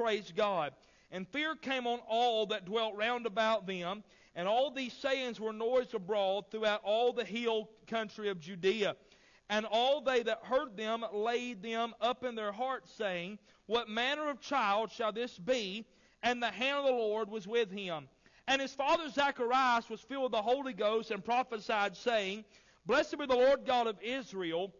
praise God. And fear came on all that dwelt round about them, and all these sayings were noised abroad throughout all the hill country of Judea. And all they that heard them laid them up in their hearts, saying, What manner of child shall this be? And the hand of the Lord was with him. And his father Zacharias was filled with the Holy Ghost and prophesied, saying, Blessed be the Lord God of Israel,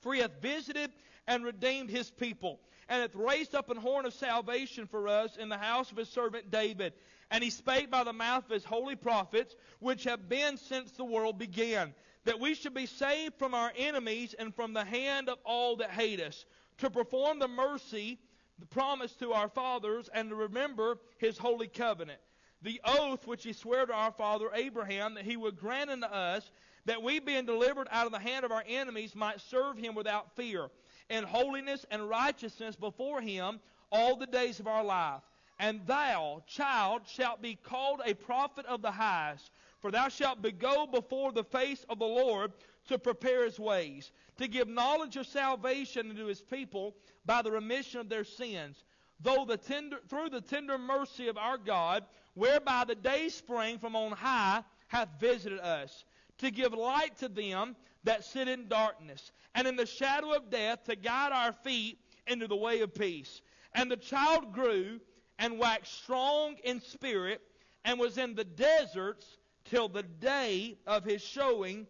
for he hath visited and redeemed his people, and hath raised up an horn of salvation for us in the house of his servant David. And he spake by the mouth of his holy prophets, which have been since the world began, that we should be saved from our enemies and from the hand of all that hate us, to perform the mercy the promise to our fathers, and to remember his holy covenant. The oath which he sware to our father Abraham that he would grant unto us that we, being delivered out of the hand of our enemies, might serve him without fear, in holiness and righteousness before him all the days of our life. And thou, child, shalt be called a prophet of the highest, for thou shalt go before the face of the Lord to prepare his ways, to give knowledge of salvation unto his people by the remission of their sins, though the tender, through the tender mercy of our God, whereby the day spring from on high hath visited us to give light to them that sit in darkness, and in the shadow of death to guide our feet into the way of peace. And the child grew and waxed strong in spirit, and was in the deserts till the day of his showing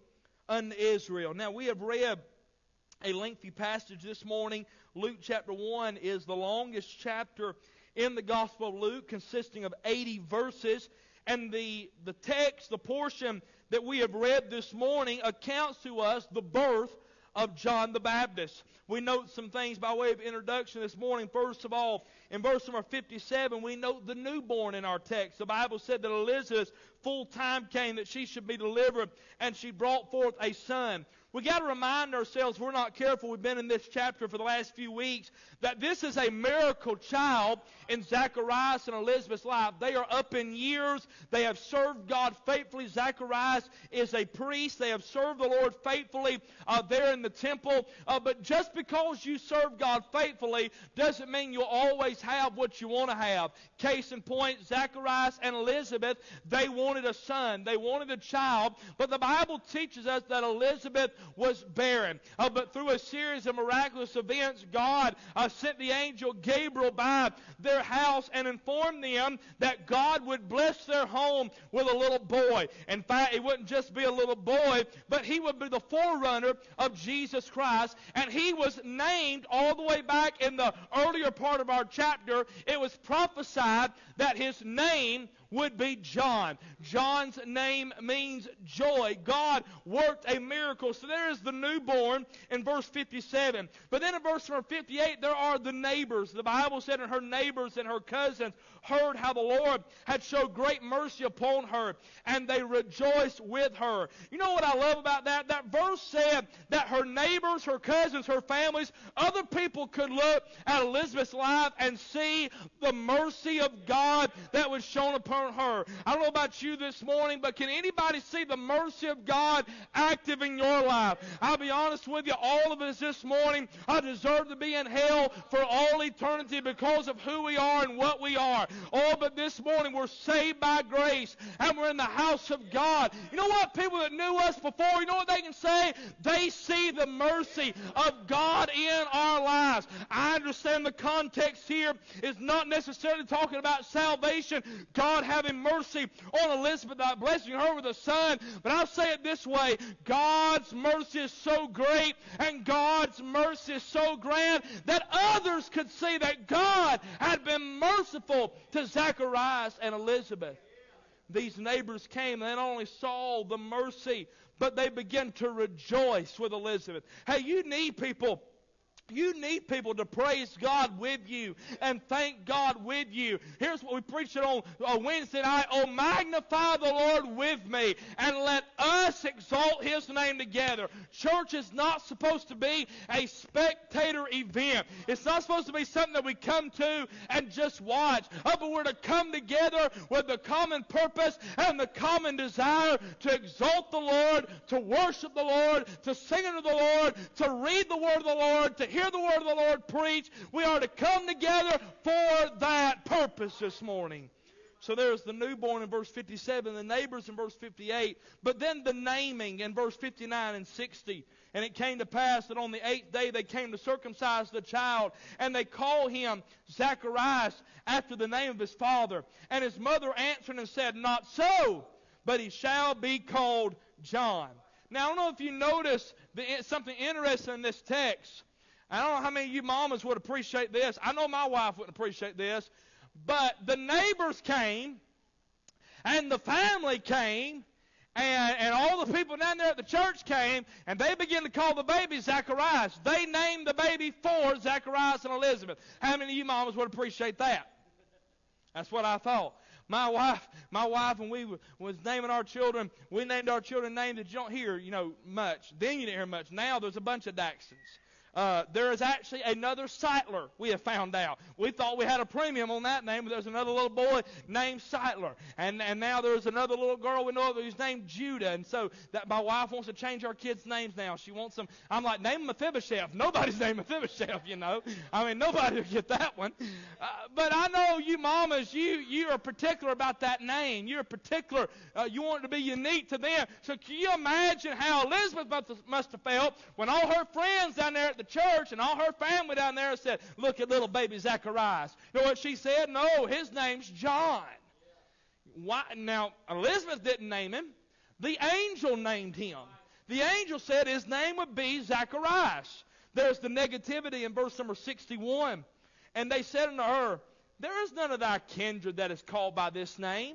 unto Israel. Now we have read a lengthy passage this morning. Luke chapter 1 is the longest chapter in the Gospel of Luke, consisting of 80 verses. And the, the text, the portion that we have read this morning accounts to us the birth of John the Baptist. We note some things by way of introduction this morning. First of all, in verse number 57, we note the newborn in our text. The Bible said that Elizabeth's full time came that she should be delivered, and she brought forth a son. We got to remind ourselves, we're not careful, we've been in this chapter for the last few weeks, that this is a miracle child in Zacharias and Elizabeth's life. They are up in years. They have served God faithfully. Zacharias is a priest. They have served the Lord faithfully uh, there in the temple. Uh, but just because you serve God faithfully doesn't mean you'll always have what you want to have. Case in point, Zacharias and Elizabeth, they wanted a son. They wanted a child. But the Bible teaches us that Elizabeth was barren. Uh, but through a series of miraculous events, God uh, sent the angel Gabriel by their house and informed them that God would bless their home with a little boy. In fact, it wouldn't just be a little boy, but he would be the forerunner of Jesus Christ. And he was named all the way back in the earlier part of our chapter. It was prophesied that his name would be John. John's name means joy. God worked a miracle. So there is the newborn in verse 57. But then in verse number 58, there are the neighbors. The Bible said, and her neighbors and her cousins heard how the Lord had showed great mercy upon her, and they rejoiced with her. You know what I love about that? That verse said that her neighbors, her cousins, her families, other people could look at Elizabeth's life and see the mercy of God that was shown upon her. I don't know about you this morning, but can anybody see the mercy of God active in your life? I'll be honest with you, all of us this morning, I deserve to be in hell for all eternity because of who we are and what we are. Oh, but this morning we're saved by grace and we're in the house of God. You know what? People that knew us before, you know what they can say? They see the mercy of God in our lives. I understand the context here is not necessarily talking about salvation. God having mercy on Elizabeth, blessing her with a son. But I'll say it this way God's mercy is so great and God's mercy is so grand that others could see that God had been merciful to Zacharias and Elizabeth. These neighbors came and they not only saw the mercy, but they began to rejoice with Elizabeth. Hey, you need people you need people to praise God with you and thank God with you. Here's what we preached on a Wednesday night. Oh, magnify the Lord with me and let us exalt His name together. Church is not supposed to be a spectator event. It's not supposed to be something that we come to and just watch. Oh, but we're to come together with the common purpose and the common desire to exalt the Lord, to worship the Lord, to sing unto the Lord, to read the word of the Lord, to hear the word of the Lord preached. We are to come together for that purpose this morning. So there's the newborn in verse 57, the neighbors in verse 58, but then the naming in verse 59 and 60. And it came to pass that on the eighth day they came to circumcise the child, and they call him Zacharias after the name of his father. And his mother answered and said, Not so, but he shall be called John. Now, I don't know if you notice the, something interesting in this text. I don't know how many of you mamas would appreciate this. I know my wife wouldn't appreciate this. But the neighbors came, and the family came, and, and all the people down there at the church came, and they began to call the baby Zacharias. They named the baby for Zacharias and Elizabeth. How many of you mamas would appreciate that? That's what I thought. My wife, my wife, when we was naming our children, we named our children names that you don't hear, you know, much. Then you didn't hear much. Now there's a bunch of Daxtons. Uh, there is actually another Sightler, we have found out. We thought we had a premium on that name, but there's another little boy named Sightler. And, and now there's another little girl we know of who's named Judah. And so that my wife wants to change our kids' names now. She wants them. I'm like, name Mephibosheth. Nobody's named Mephibosheth, you know. I mean, nobody will get that one. Uh, but I know you mamas, you, you are particular about that name. You're particular. Uh, you want it to be unique to them. So can you imagine how Elizabeth must have felt when all her friends down there at the the church, and all her family down there said, Look at little baby Zacharias. You know what she said? No, his name's John. Why? Now, Elizabeth didn't name him, the angel named him. The angel said his name would be Zacharias. There's the negativity in verse number 61. And they said unto her, There is none of thy kindred that is called by this name. You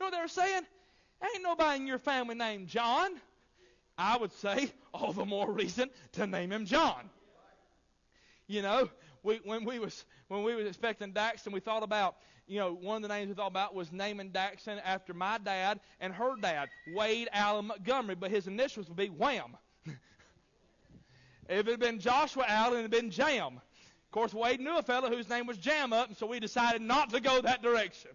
know what they were saying? Ain't nobody in your family named John. I would say, all the more reason to name him John. You know, we, when we was when we was expecting Daxton, we thought about you know one of the names we thought about was naming Daxton after my dad and her dad, Wade Allen Montgomery, but his initials would be Wham. if it had been Joshua Allen, it would have been Jam. Of course, Wade knew a fellow whose name was Jam Up, and so we decided not to go that direction.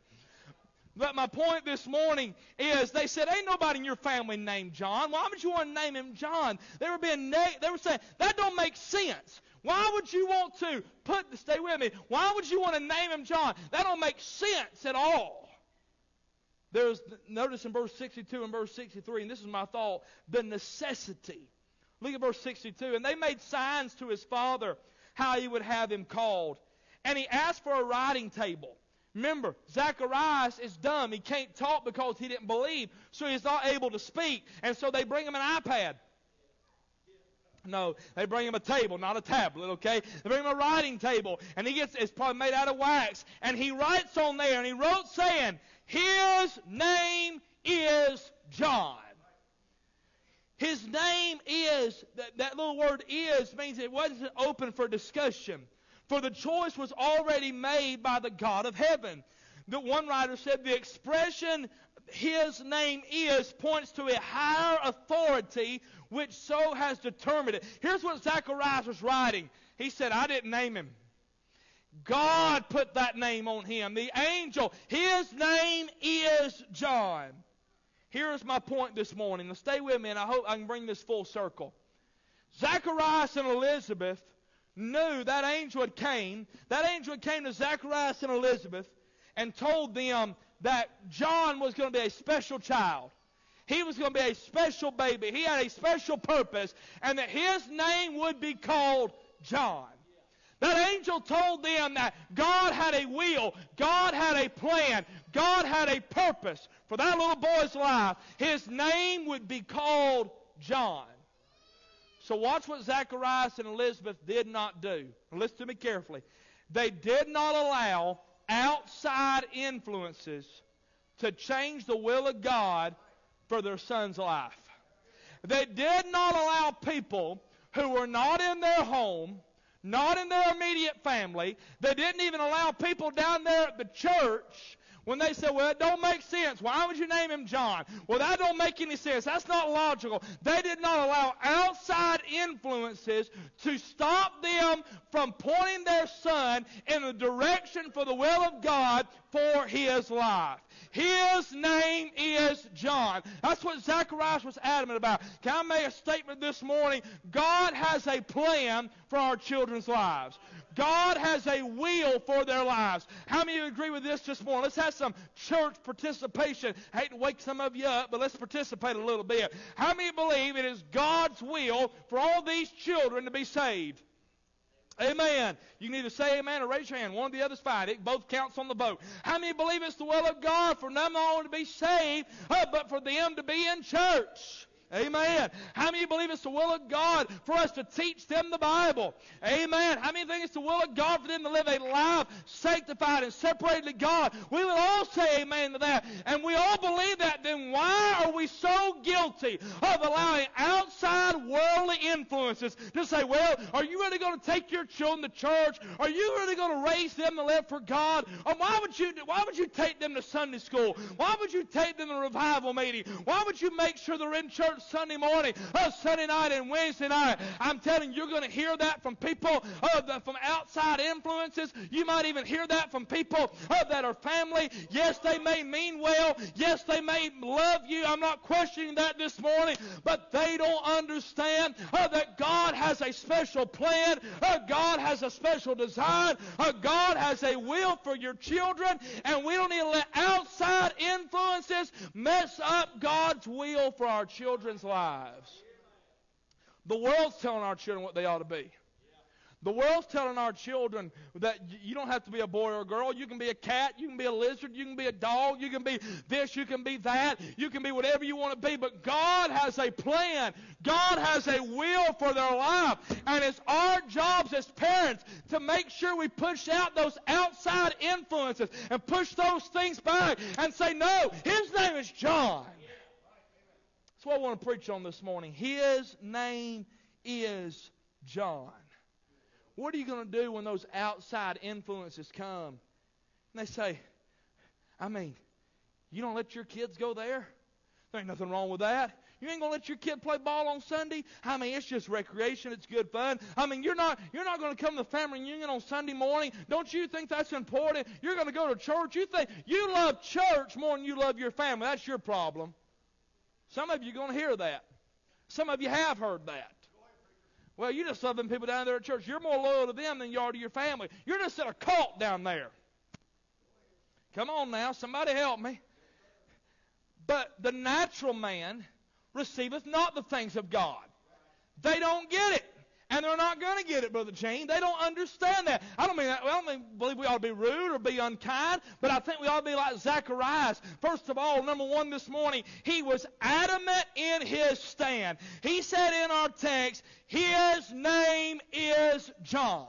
But my point this morning is they said, Ain't nobody in your family named John. Why would you want to name him John? They were being neg- they were saying, that don't make sense. Why would you want to put, stay with me, why would you want to name him John? That don't make sense at all. There's, notice in verse 62 and verse 63, and this is my thought, the necessity. Look at verse 62. And they made signs to his father how he would have him called. And he asked for a writing table. Remember, Zacharias is dumb. He can't talk because he didn't believe, so he's not able to speak. And so they bring him an iPad. No, they bring him a table, not a tablet, okay? They bring him a writing table, and he gets it's probably made out of wax, and he writes on there, and he wrote saying, His name is John. His name is, that, that little word is means it wasn't open for discussion. For the choice was already made by the God of heaven. The one writer said the expression his name is points to a higher authority which so has determined it. Here's what Zacharias was writing. He said, I didn't name him. God put that name on him. The angel, his name is John. Here's my point this morning. Now stay with me, and I hope I can bring this full circle. Zacharias and Elizabeth knew that angel had came. That angel had came to Zacharias and Elizabeth and told them that John was going to be a special child. He was going to be a special baby. He had a special purpose, and that his name would be called John. That angel told them that God had a will, God had a plan, God had a purpose for that little boy's life. His name would be called John. So watch what Zacharias and Elizabeth did not do. Listen to me carefully. They did not allow outside influences to change the will of God for their son's life. They did not allow people who were not in their home, not in their immediate family, they didn't even allow people down there at the church when they said, well, it don't make sense. Why would you name him John? Well, that don't make any sense. That's not logical. They did not allow outside influences to stop them from pointing their son in the direction for the will of God for his life. His name is John. That's what Zacharias was adamant about. Can I make a statement this morning? God has a plan for our children's lives. God has a will for their lives. How many agree with this this morning? Let's have some church participation. I hate to wake some of you up, but let's participate a little bit. How many believe it is God's will for all these children to be saved? Amen. You can either say amen or raise your hand. One of the other's fine. It both counts on the vote. How many believe it's the will of God for them all to be saved, uh, but for them to be in church? Amen. How many believe it's the will of God for us to teach them the Bible? Amen. How many think it's the will of God for them to live a life sanctified and separated to God? We will all say amen to that. And we all believe that. Then why are we so guilty of allowing outside worldly influences to say, well, are you really going to take your children to church? Are you really going to raise them to live for God? Or why would you, why would you take them to Sunday school? Why would you take them to revival meeting? Why would you make sure they're in church Sunday morning, uh, Sunday night, and Wednesday night. I'm telling you, you're going to hear that from people uh, from outside influences. You might even hear that from people uh, that are family. Yes, they may mean well. Yes, they may love you. I'm not questioning that this morning, but they don't understand uh, that God has a special plan. Uh, God has a special design. Uh, God has a will for your children, and we don't need to let outside influences mess up God's will for our children children's lives. The world's telling our children what they ought to be. The world's telling our children that you don't have to be a boy or a girl. You can be a cat. You can be a lizard. You can be a dog. You can be this. You can be that. You can be whatever you want to be. But God has a plan. God has a will for their life. And it's our jobs as parents to make sure we push out those outside influences and push those things back and say, no, his name is John. That's what I want to preach on this morning. His name is John. What are you going to do when those outside influences come? And they say, I mean, you don't let your kids go there? There ain't nothing wrong with that. You ain't gonna let your kid play ball on Sunday? I mean, it's just recreation. It's good fun. I mean, you're not you're not gonna come to the family reunion on Sunday morning. Don't you think that's important? You're gonna go to church. You think you love church more than you love your family. That's your problem. Some of you are going to hear that. Some of you have heard that. Well, you just love them people down there at church. You're more loyal to them than you are to your family. You're just in a cult down there. Come on now, somebody help me. But the natural man receiveth not the things of God. They don't get it. And they're not going to get it, Brother Gene. They don't understand that. I don't mean that. Well, I don't mean, believe we ought to be rude or be unkind, but I think we ought to be like Zacharias. First of all, number one this morning, he was adamant in his stand. He said in our text, his name is John.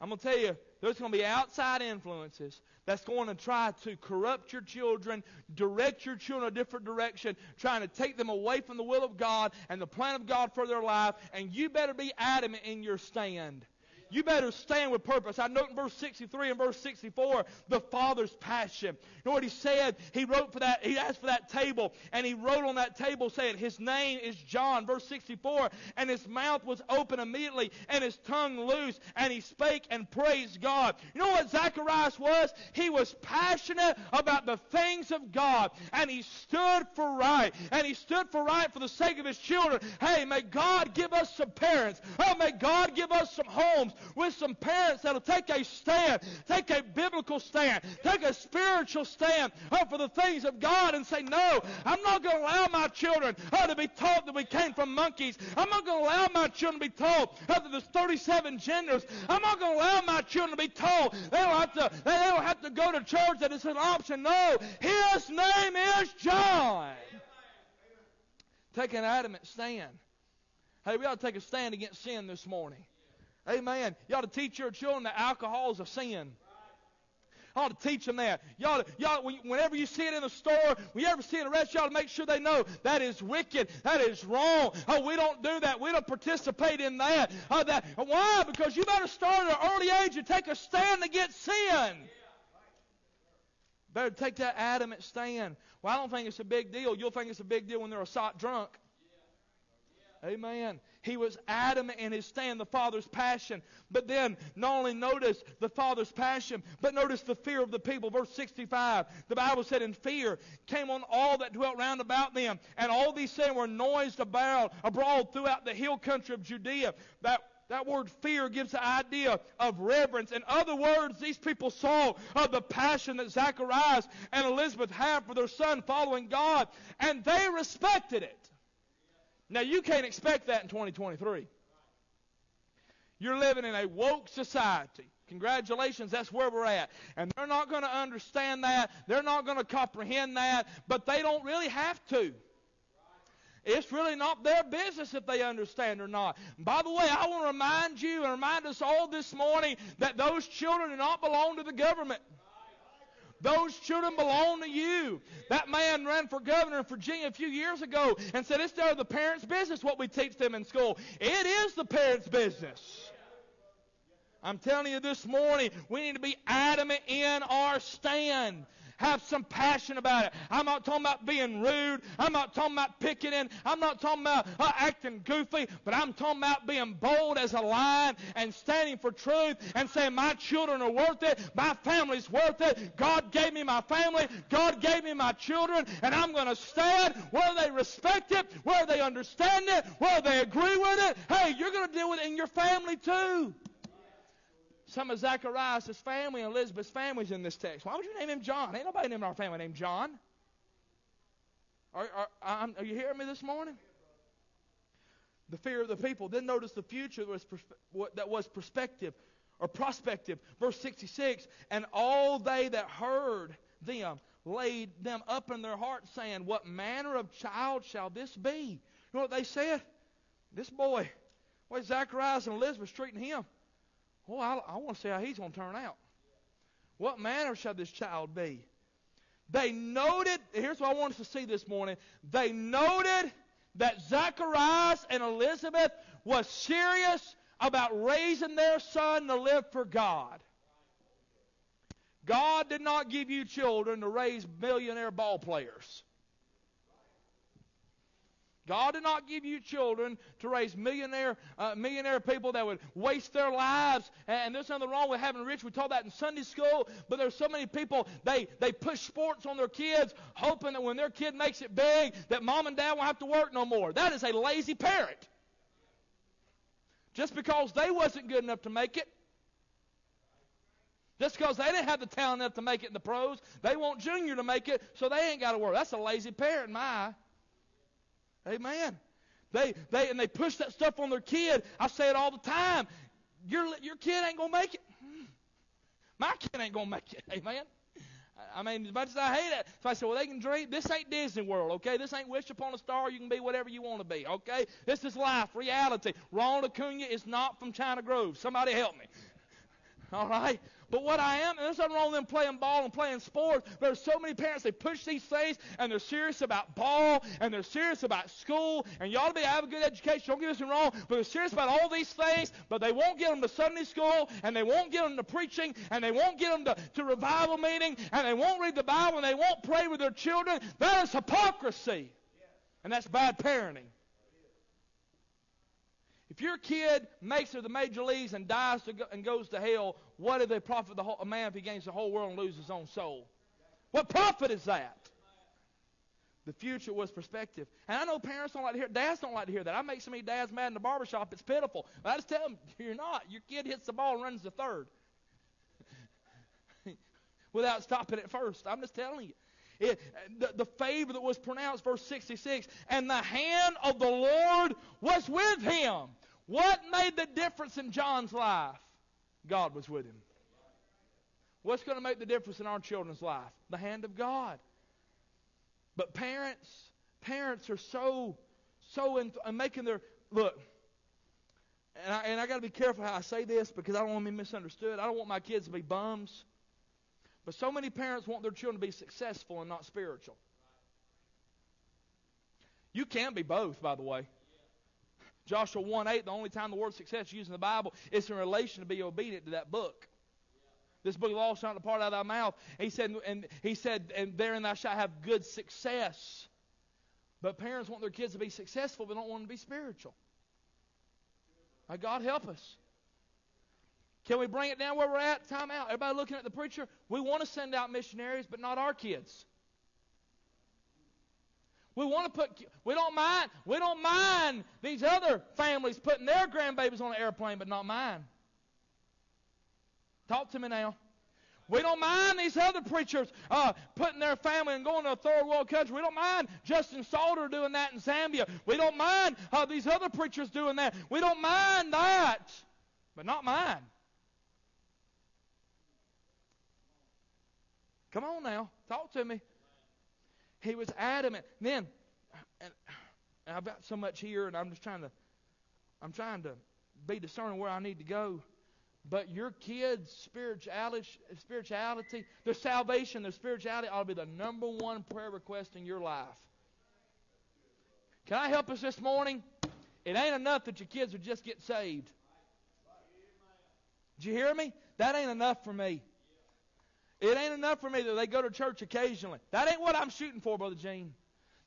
I'm going to tell you, there's going to be outside influences that's going to try to corrupt your children, direct your children a different direction, trying to take them away from the will of God and the plan of God for their life, and you better be adamant in your stand. You better stand with purpose. I note in verse 63 and verse 64 the Father's passion. You know what he said? He wrote for that, he asked for that table, and he wrote on that table saying, His name is John, verse 64, and his mouth was open immediately, and his tongue loose, and he spake and praised God. You know what Zacharias was? He was passionate about the things of God, and he stood for right, and he stood for right for the sake of his children. Hey, may God give us some parents. Oh, may God give us some homes with some parents that'll take a stand, take a biblical stand, take a spiritual stand up for the things of God and say, no, I'm not going to allow my children uh, to be taught that we came from monkeys. I'm not going to allow my children to be taught uh, that there's 37 genders. I'm not going to allow my children to be told they don't have to, they don't have to go to church, that it's an option. No, his name is John. Take an adamant stand. Hey, we ought to take a stand against sin this morning. Amen. You ought to teach your children that alcohol is a sin. I ought to teach them that. You ought, whenever you see it in the store, when you see it in a restaurant, you ought to make sure they know that is wicked. That is wrong. Oh, we don't do that. We don't participate in that. Oh, that. Why? Because you better start at an early age and take a stand against sin. Better take that adamant stand. Well, I don't think it's a big deal. You'll think it's a big deal when they're a sot drunk. Amen. He was adamant in his stand, the Father's passion. But then, not only notice the Father's passion, but notice the fear of the people. Verse 65, the Bible said, In fear came on all that dwelt round about them, and all these things were noised about abroad throughout the hill country of Judea. That That word fear gives the idea of reverence. In other words, these people saw uh, the passion that Zacharias and Elizabeth had for their son following God, and they respected it. Now, you can't expect that in 2023. You're living in a woke society. Congratulations, that's where we're at. And they're not going to understand that. They're not going to comprehend that, but they don't really have to. It's really not their business if they understand or not. By the way, I want to remind you and remind us all this morning that those children do not belong to the government. Those children belong to you. That man ran for governor in Virginia a few years ago and said it's of the parents' business what we teach them in school. It is the parents' business. I'm telling you this morning, we need to be adamant in our stand. Have some passion about it. I'm not talking about being rude. I'm not talking about picking picketing. I'm not talking about uh, acting goofy, but I'm talking about being bold as a lion and standing for truth and saying, My children are worth it. My family's worth it. God gave me my family. God gave me my children, and I'm going to stand whether they respect it, whether they understand it, whether they agree with it. Hey, you're going to deal with it in your family too. Some of Zacharias' family and Elizabeth's family's in this text. Why would you name him John? Ain't nobody named our family named John. Are, are, are you hearing me this morning? The fear of the people. Then notice the future was, that was perspective or prospective. Verse 66 And all they that heard them laid them up in their hearts, saying, What manner of child shall this be? You know what they said? This boy, why Zacharias and Elizabeth treating him? Well, I, I want to see how he's going to turn out. What manner shall this child be? They noted, here's what I want us to see this morning. They noted that Zacharias and Elizabeth was serious about raising their son to live for God. God did not give you children to raise millionaire ball players. God did not give you children to raise millionaire uh, millionaire people that would waste their lives. And there's nothing wrong with having rich. We taught that in Sunday school. But there's so many people they they push sports on their kids, hoping that when their kid makes it big, that mom and dad won't have to work no more. That is a lazy parent. Just because they wasn't good enough to make it. Just because they didn't have the talent enough to make it in the pros, they want Junior to make it, so they ain't got to work. That's a lazy parent my. Amen. They, they, and they push that stuff on their kid. I say it all the time. Your, your kid ain't going to make it. Hmm. My kid ain't going to make it. Amen. I mean, as much as I hate it, so I said, well, they can dream. This ain't Disney World, okay? This ain't Wish Upon a Star. You can be whatever you want to be, okay? This is life, reality. Ronald Acuna is not from China Grove. Somebody help me. All right? But what I am, and there's nothing wrong with them playing ball and playing sports. But there's so many parents, they push these things, and they're serious about ball, and they're serious about school, and you ought to be have a good education. Don't get this wrong, but they're serious about all these things, but they won't get them to Sunday school, and they won't get them to preaching, and they won't get them to, to revival meeting, and they won't read the Bible, and they won't pray with their children. That is hypocrisy. And that's bad parenting. If your kid makes it to the major leagues and dies go, and goes to hell, what do they profit the whole, a man if he gains the whole world and loses his own soul? What profit is that? The future was perspective. And I know parents don't like to hear dads don't like to hear that. I make so many dads mad in the barbershop, it's pitiful. But I just tell them, you're not. Your kid hits the ball and runs the third. Without stopping at first. I'm just telling you. It, the, the favor that was pronounced, verse 66, and the hand of the Lord was with him. What made the difference in John's life? God was with him. What's going to make the difference in our children's life? The hand of God. But parents, parents are so, so in, in making their look. And I, and I got to be careful how I say this because I don't want to be misunderstood. I don't want my kids to be bums. But so many parents want their children to be successful and not spiritual. You can be both, by the way. Joshua 1 8, the only time the word success is used in the Bible is in relation to be obedient to that book. This book of law shall not depart out of thy mouth. He said, and he said, and therein thou shalt have good success. But parents want their kids to be successful, but don't want them to be spiritual. God help us. Can we bring it down where we're at? Time out. Everybody looking at the preacher. We want to send out missionaries, but not our kids. We want to put, we don't mind, we don't mind these other families putting their grandbabies on an airplane, but not mine. Talk to me now. We don't mind these other preachers uh, putting their family and going to a third world country. We don't mind Justin Salter doing that in Zambia. We don't mind uh, these other preachers doing that. We don't mind that, but not mine. Come on now, talk to me. He was adamant. Then, and I've got so much here, and I'm just trying to, I'm trying to be discerning where I need to go. But your kids' spirituality, spirituality, their salvation, their spirituality ought to be the number one prayer request in your life. Can I help us this morning? It ain't enough that your kids would just get saved. Did you hear me? That ain't enough for me. It ain't enough for me that they go to church occasionally. That ain't what I'm shooting for, Brother Gene.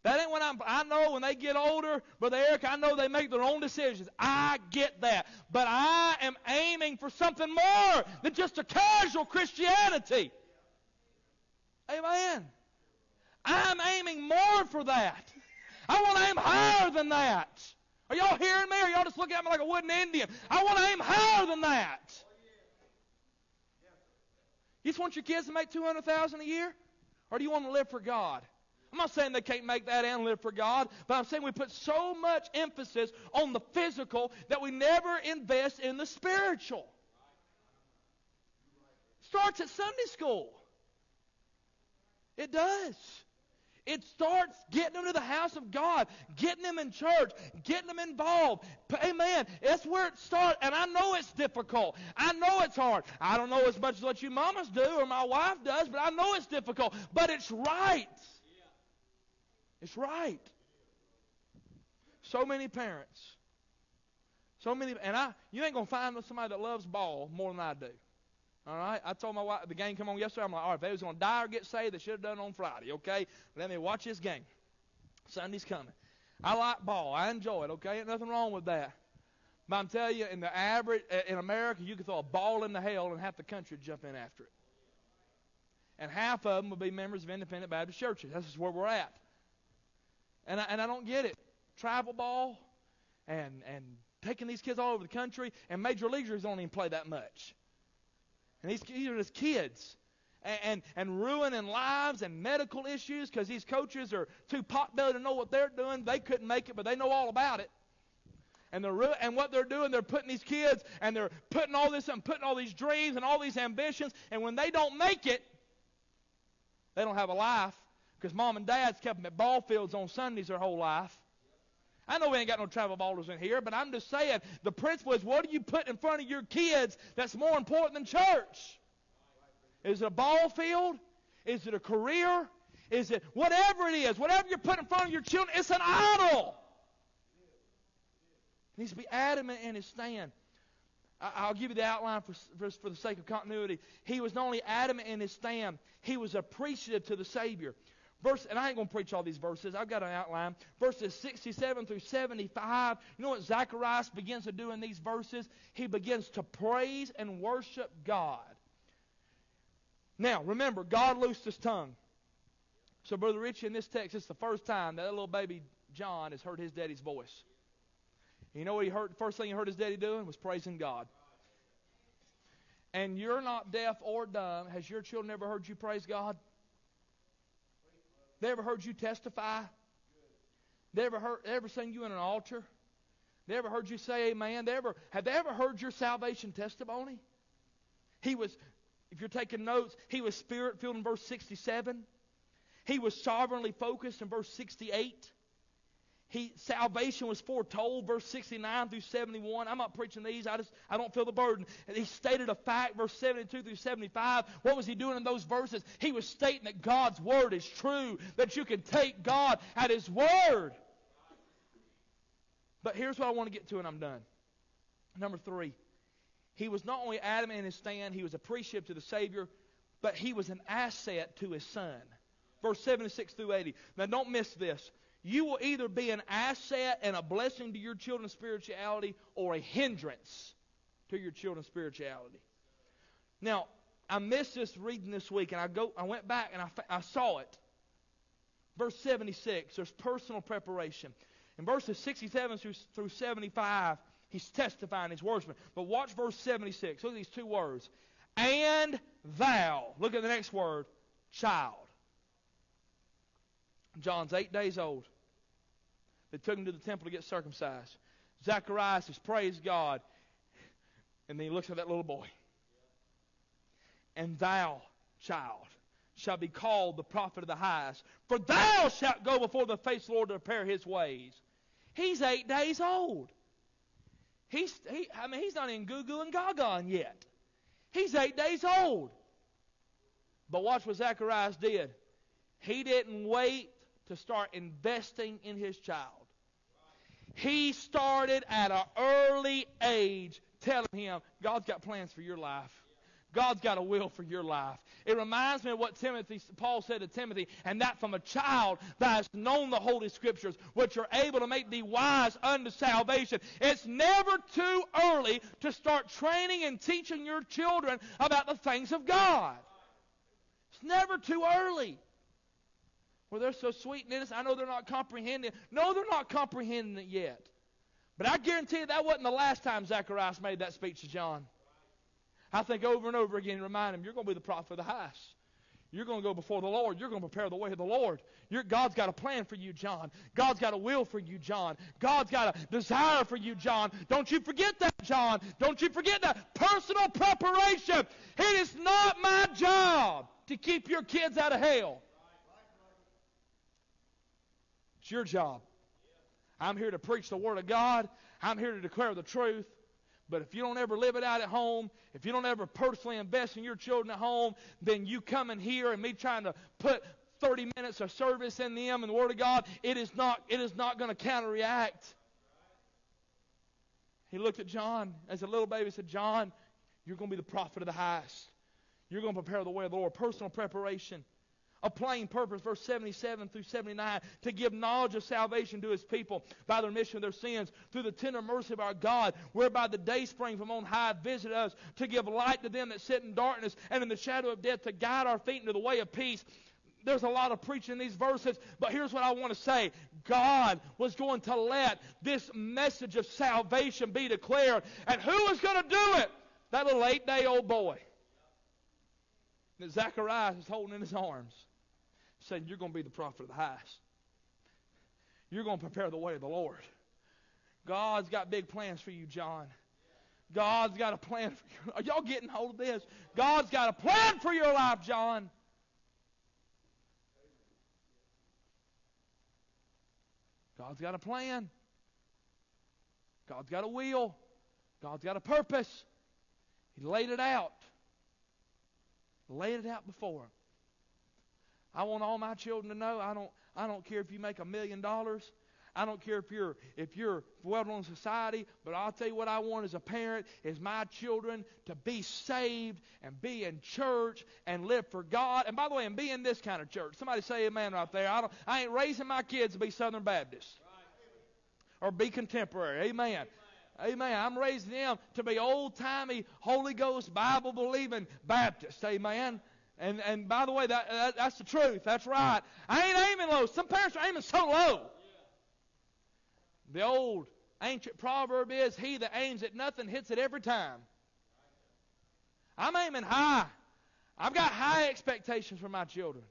That ain't what I'm. I know when they get older, Brother Eric. I know they make their own decisions. I get that, but I am aiming for something more than just a casual Christianity. Amen. I'm aiming more for that. I want to aim higher than that. Are y'all hearing me? Or y'all just looking at me like a wooden Indian? I want to aim higher than that. You just want your kids to make 200000 a year? Or do you want to live for God? I'm not saying they can't make that and live for God, but I'm saying we put so much emphasis on the physical that we never invest in the spiritual. Starts at Sunday school. It does. It starts getting them to the house of God, getting them in church, getting them involved. Amen. That's where it starts. And I know it's difficult. I know it's hard. I don't know as much as what you mamas do or my wife does, but I know it's difficult. But it's right. It's right. So many parents. So many, and I, you ain't gonna find somebody that loves ball more than I do. All right. I told my wife the game come on yesterday. I'm like, all right, if they was gonna die or get saved, they should have done it on Friday. Okay. Let me watch this game. Sunday's coming. I like ball. I enjoy it. Okay. Ain't nothing wrong with that. But I'm telling you, in the average eh, in America, you could throw a ball into hell and half the country jump in after it. And half of them would be members of independent Baptist churches. That's where we're at. And I, and I don't get it. Travel ball and and taking these kids all over the country, and major leaguers don't even play that much. And these, these are just kids. And, and, and ruining lives and medical issues because these coaches are too potbelly to know what they're doing. They couldn't make it, but they know all about it. And they're and what they're doing, they're putting these kids and they're putting all this and putting all these dreams and all these ambitions. And when they don't make it, they don't have a life because mom and dad's kept them at ball fields on Sundays their whole life. I know we ain't got no travel ballers in here, but I'm just saying the principle is what do you put in front of your kids that's more important than church? Is it a ball field? Is it a career? Is it whatever it is, whatever you put in front of your children, it's an idol. He needs to be adamant in his stand. I'll give you the outline for, for, for the sake of continuity. He was not only adamant in his stand, he was appreciative to the Savior. Verse, and I ain't going to preach all these verses. I've got an outline. Verses 67 through 75. You know what Zacharias begins to do in these verses? He begins to praise and worship God. Now, remember, God loosed his tongue. So, Brother Richie, in this text, it's the first time that little baby John has heard his daddy's voice. You know what he heard? The first thing he heard his daddy doing was praising God. And you're not deaf or dumb. Has your children ever heard you praise God? They ever heard you testify? They ever heard ever seen you in an altar? They ever heard you say amen? They ever have they ever heard your salvation testimony? He was if you're taking notes, he was spirit filled in verse 67. He was sovereignly focused in verse 68. He salvation was foretold, verse 69 through 71. I'm not preaching these. I just I don't feel the burden. And he stated a fact, verse 72 through 75. What was he doing in those verses? He was stating that God's word is true, that you can take God at his word. But here's what I want to get to, and I'm done. Number three, he was not only adamant in his stand, he was appreciative to the Savior, but he was an asset to his son. Verse 76 through 80. Now, don't miss this you will either be an asset and a blessing to your children's spirituality or a hindrance to your children's spirituality. Now, I missed this reading this week, and I go, I went back and I, I saw it. Verse 76, there's personal preparation. In verses 67 through, through 75, he's testifying his worship. But watch verse 76. Look at these two words. And thou. Look at the next word. Child. John's eight days old. They took him to the temple to get circumcised. Zacharias says, Praise God. And then he looks at that little boy. And thou, child, shall be called the prophet of the highest. For thou shalt go before the face of the Lord to prepare his ways. He's eight days old. He's, he, I mean, he's not in Goo Goo and Gaga yet. He's eight days old. But watch what Zacharias did. He didn't wait to start investing in his child. He started at an early age telling him, God's got plans for your life. God's got a will for your life. It reminds me of what Timothy, Paul said to Timothy, and that from a child that has known the Holy Scriptures, which are able to make thee wise unto salvation. It's never too early to start training and teaching your children about the things of God. It's never too early. Well, they're so sweet and innocent. I know they're not comprehending. No, they're not comprehending it yet. But I guarantee you that wasn't the last time Zacharias made that speech to John. I think over and over again, remind him, you're going to be the prophet of the highest. You're going to go before the Lord. You're going to prepare the way of the Lord. You're, God's got a plan for you, John. God's got a will for you, John. God's got a desire for you, John. Don't you forget that, John. Don't you forget that. Personal preparation. It is not my job to keep your kids out of hell. It's your job. I'm here to preach the Word of God. I'm here to declare the truth. But if you don't ever live it out at home, if you don't ever personally invest in your children at home, then you coming here and me trying to put 30 minutes of service in them and the Word of God, it is not, it is not going to counteract. He looked at John as a little baby and said, John, you're going to be the prophet of the highest. You're going to prepare the way of the Lord. Personal preparation a plain purpose, verse 77 through 79, to give knowledge of salvation to his people by the remission of their sins through the tender mercy of our God, whereby the day spring from on high visit us to give light to them that sit in darkness and in the shadow of death to guide our feet into the way of peace. There's a lot of preaching in these verses, but here's what I want to say. God was going to let this message of salvation be declared. And who was going to do it? That little eight day old boy that Zacharias is holding in his arms saying, You're going to be the prophet of the highest. You're going to prepare the way of the Lord. God's got big plans for you, John. God's got a plan for you. Are y'all getting hold of this? God's got a plan for your life, John. God's got a plan. God's got a will. God's got a purpose. He laid it out. Laid it out before him. I want all my children to know I don't I don't care if you make a million dollars. I don't care if you're if you're well known in society, but I'll tell you what I want as a parent is my children to be saved and be in church and live for God. And by the way, and be in this kind of church. Somebody say amen right there. I don't I ain't raising my kids to be Southern Baptists. Or be contemporary. Amen. Amen. I'm raising them to be old timey, Holy Ghost, Bible believing Baptists. Amen. And, and by the way, that, that, that's the truth. That's right. I ain't aiming low. Some parents are aiming so low. The old ancient proverb is, He that aims at nothing hits it every time. I'm aiming high. I've got high expectations for my children.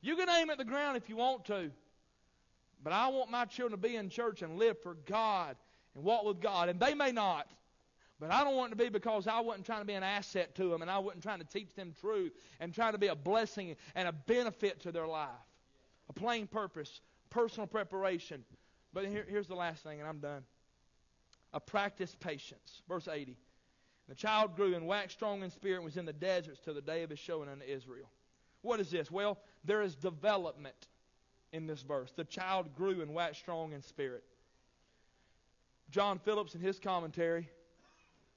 You can aim at the ground if you want to. But I want my children to be in church and live for God and walk with God. And they may not. But I don't want it to be because I wasn't trying to be an asset to them and I wasn't trying to teach them truth and trying to be a blessing and a benefit to their life. A plain purpose, personal preparation. But here, here's the last thing, and I'm done. A practice patience. Verse 80. The child grew and waxed strong in spirit and was in the deserts till the day of his showing unto Israel. What is this? Well, there is development in this verse. The child grew and waxed strong in spirit. John Phillips, in his commentary,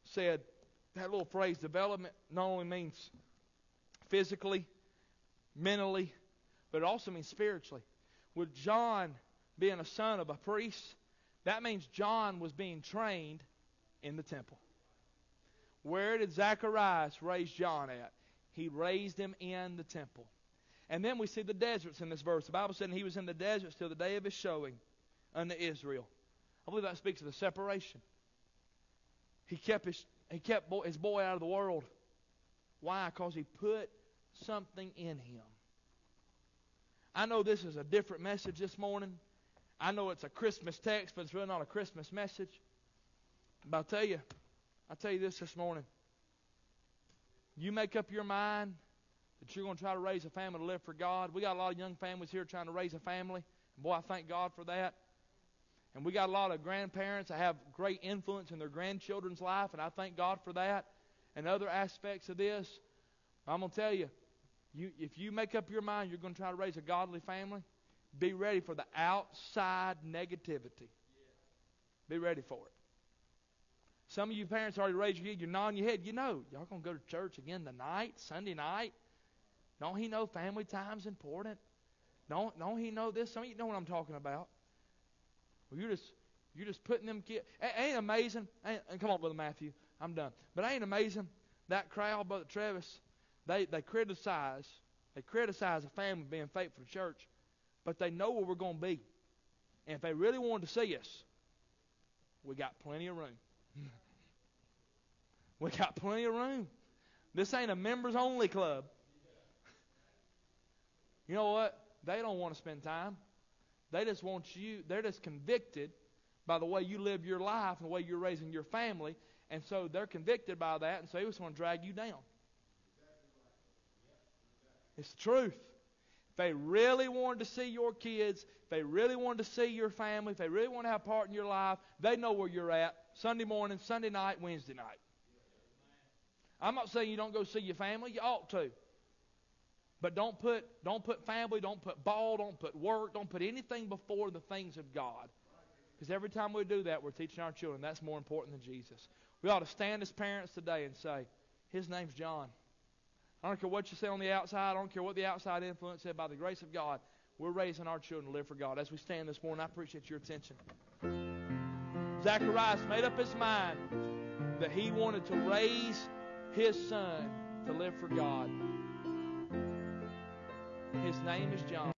said that little phrase development not only means physically, mentally, but it also means spiritually. With John being a son of a priest, that means John was being trained in the temple. Where did Zacharias raise John at? He raised him in the temple. And then we see the deserts in this verse. The Bible said he was in the deserts till the day of his showing unto Israel. I believe that speaks of the separation. He kept his he kept his boy out of the world. Why? Because he put something in him. I know this is a different message this morning. I know it's a Christmas text, but it's really not a Christmas message. But I'll tell you, I'll tell you this this morning. You make up your mind that you're going to try to raise a family to live for God. We got a lot of young families here trying to raise a family. Boy, I thank God for that. And we got a lot of grandparents that have great influence in their grandchildren's life, and I thank God for that. And other aspects of this, I'm going to tell you, you, if you make up your mind you're going to try to raise a godly family, be ready for the outside negativity. Be ready for it. Some of you parents already raised your head. You're nodding your head. You know, y'all going to go to church again tonight, Sunday night. Don't he know family time's important? Don't, don't he know this? Some of you know what I'm talking about. Well, you're just you're just putting them kids. Ain't amazing? Ain't, come on, Brother Matthew. I'm done. But ain't amazing that crowd, Brother Travis? They they criticize they criticize a family being faithful to church, but they know where we're going to be. And if they really wanted to see us, we got plenty of room. we got plenty of room. This ain't a members only club. You know what? They don't want to spend time. They just want you, they're just convicted by the way you live your life and the way you're raising your family. And so they're convicted by that, and so they just want to drag you down. It's the truth. If they really wanted to see your kids, if they really wanted to see your family, if they really want to have part in your life, they know where you're at Sunday morning, Sunday night, Wednesday night. I'm not saying you don't go see your family. You ought to. But don't put don't put family, don't put ball, don't put work, don't put anything before the things of God. Because every time we do that, we're teaching our children that's more important than Jesus. We ought to stand as parents today and say, His name's John. I don't care what you say on the outside. I don't care what the outside influence said. By the grace of God, we're raising our children to live for God. As we stand this morning, I appreciate your attention. Zacharias made up his mind that he wanted to raise his son to live for God. His name is John.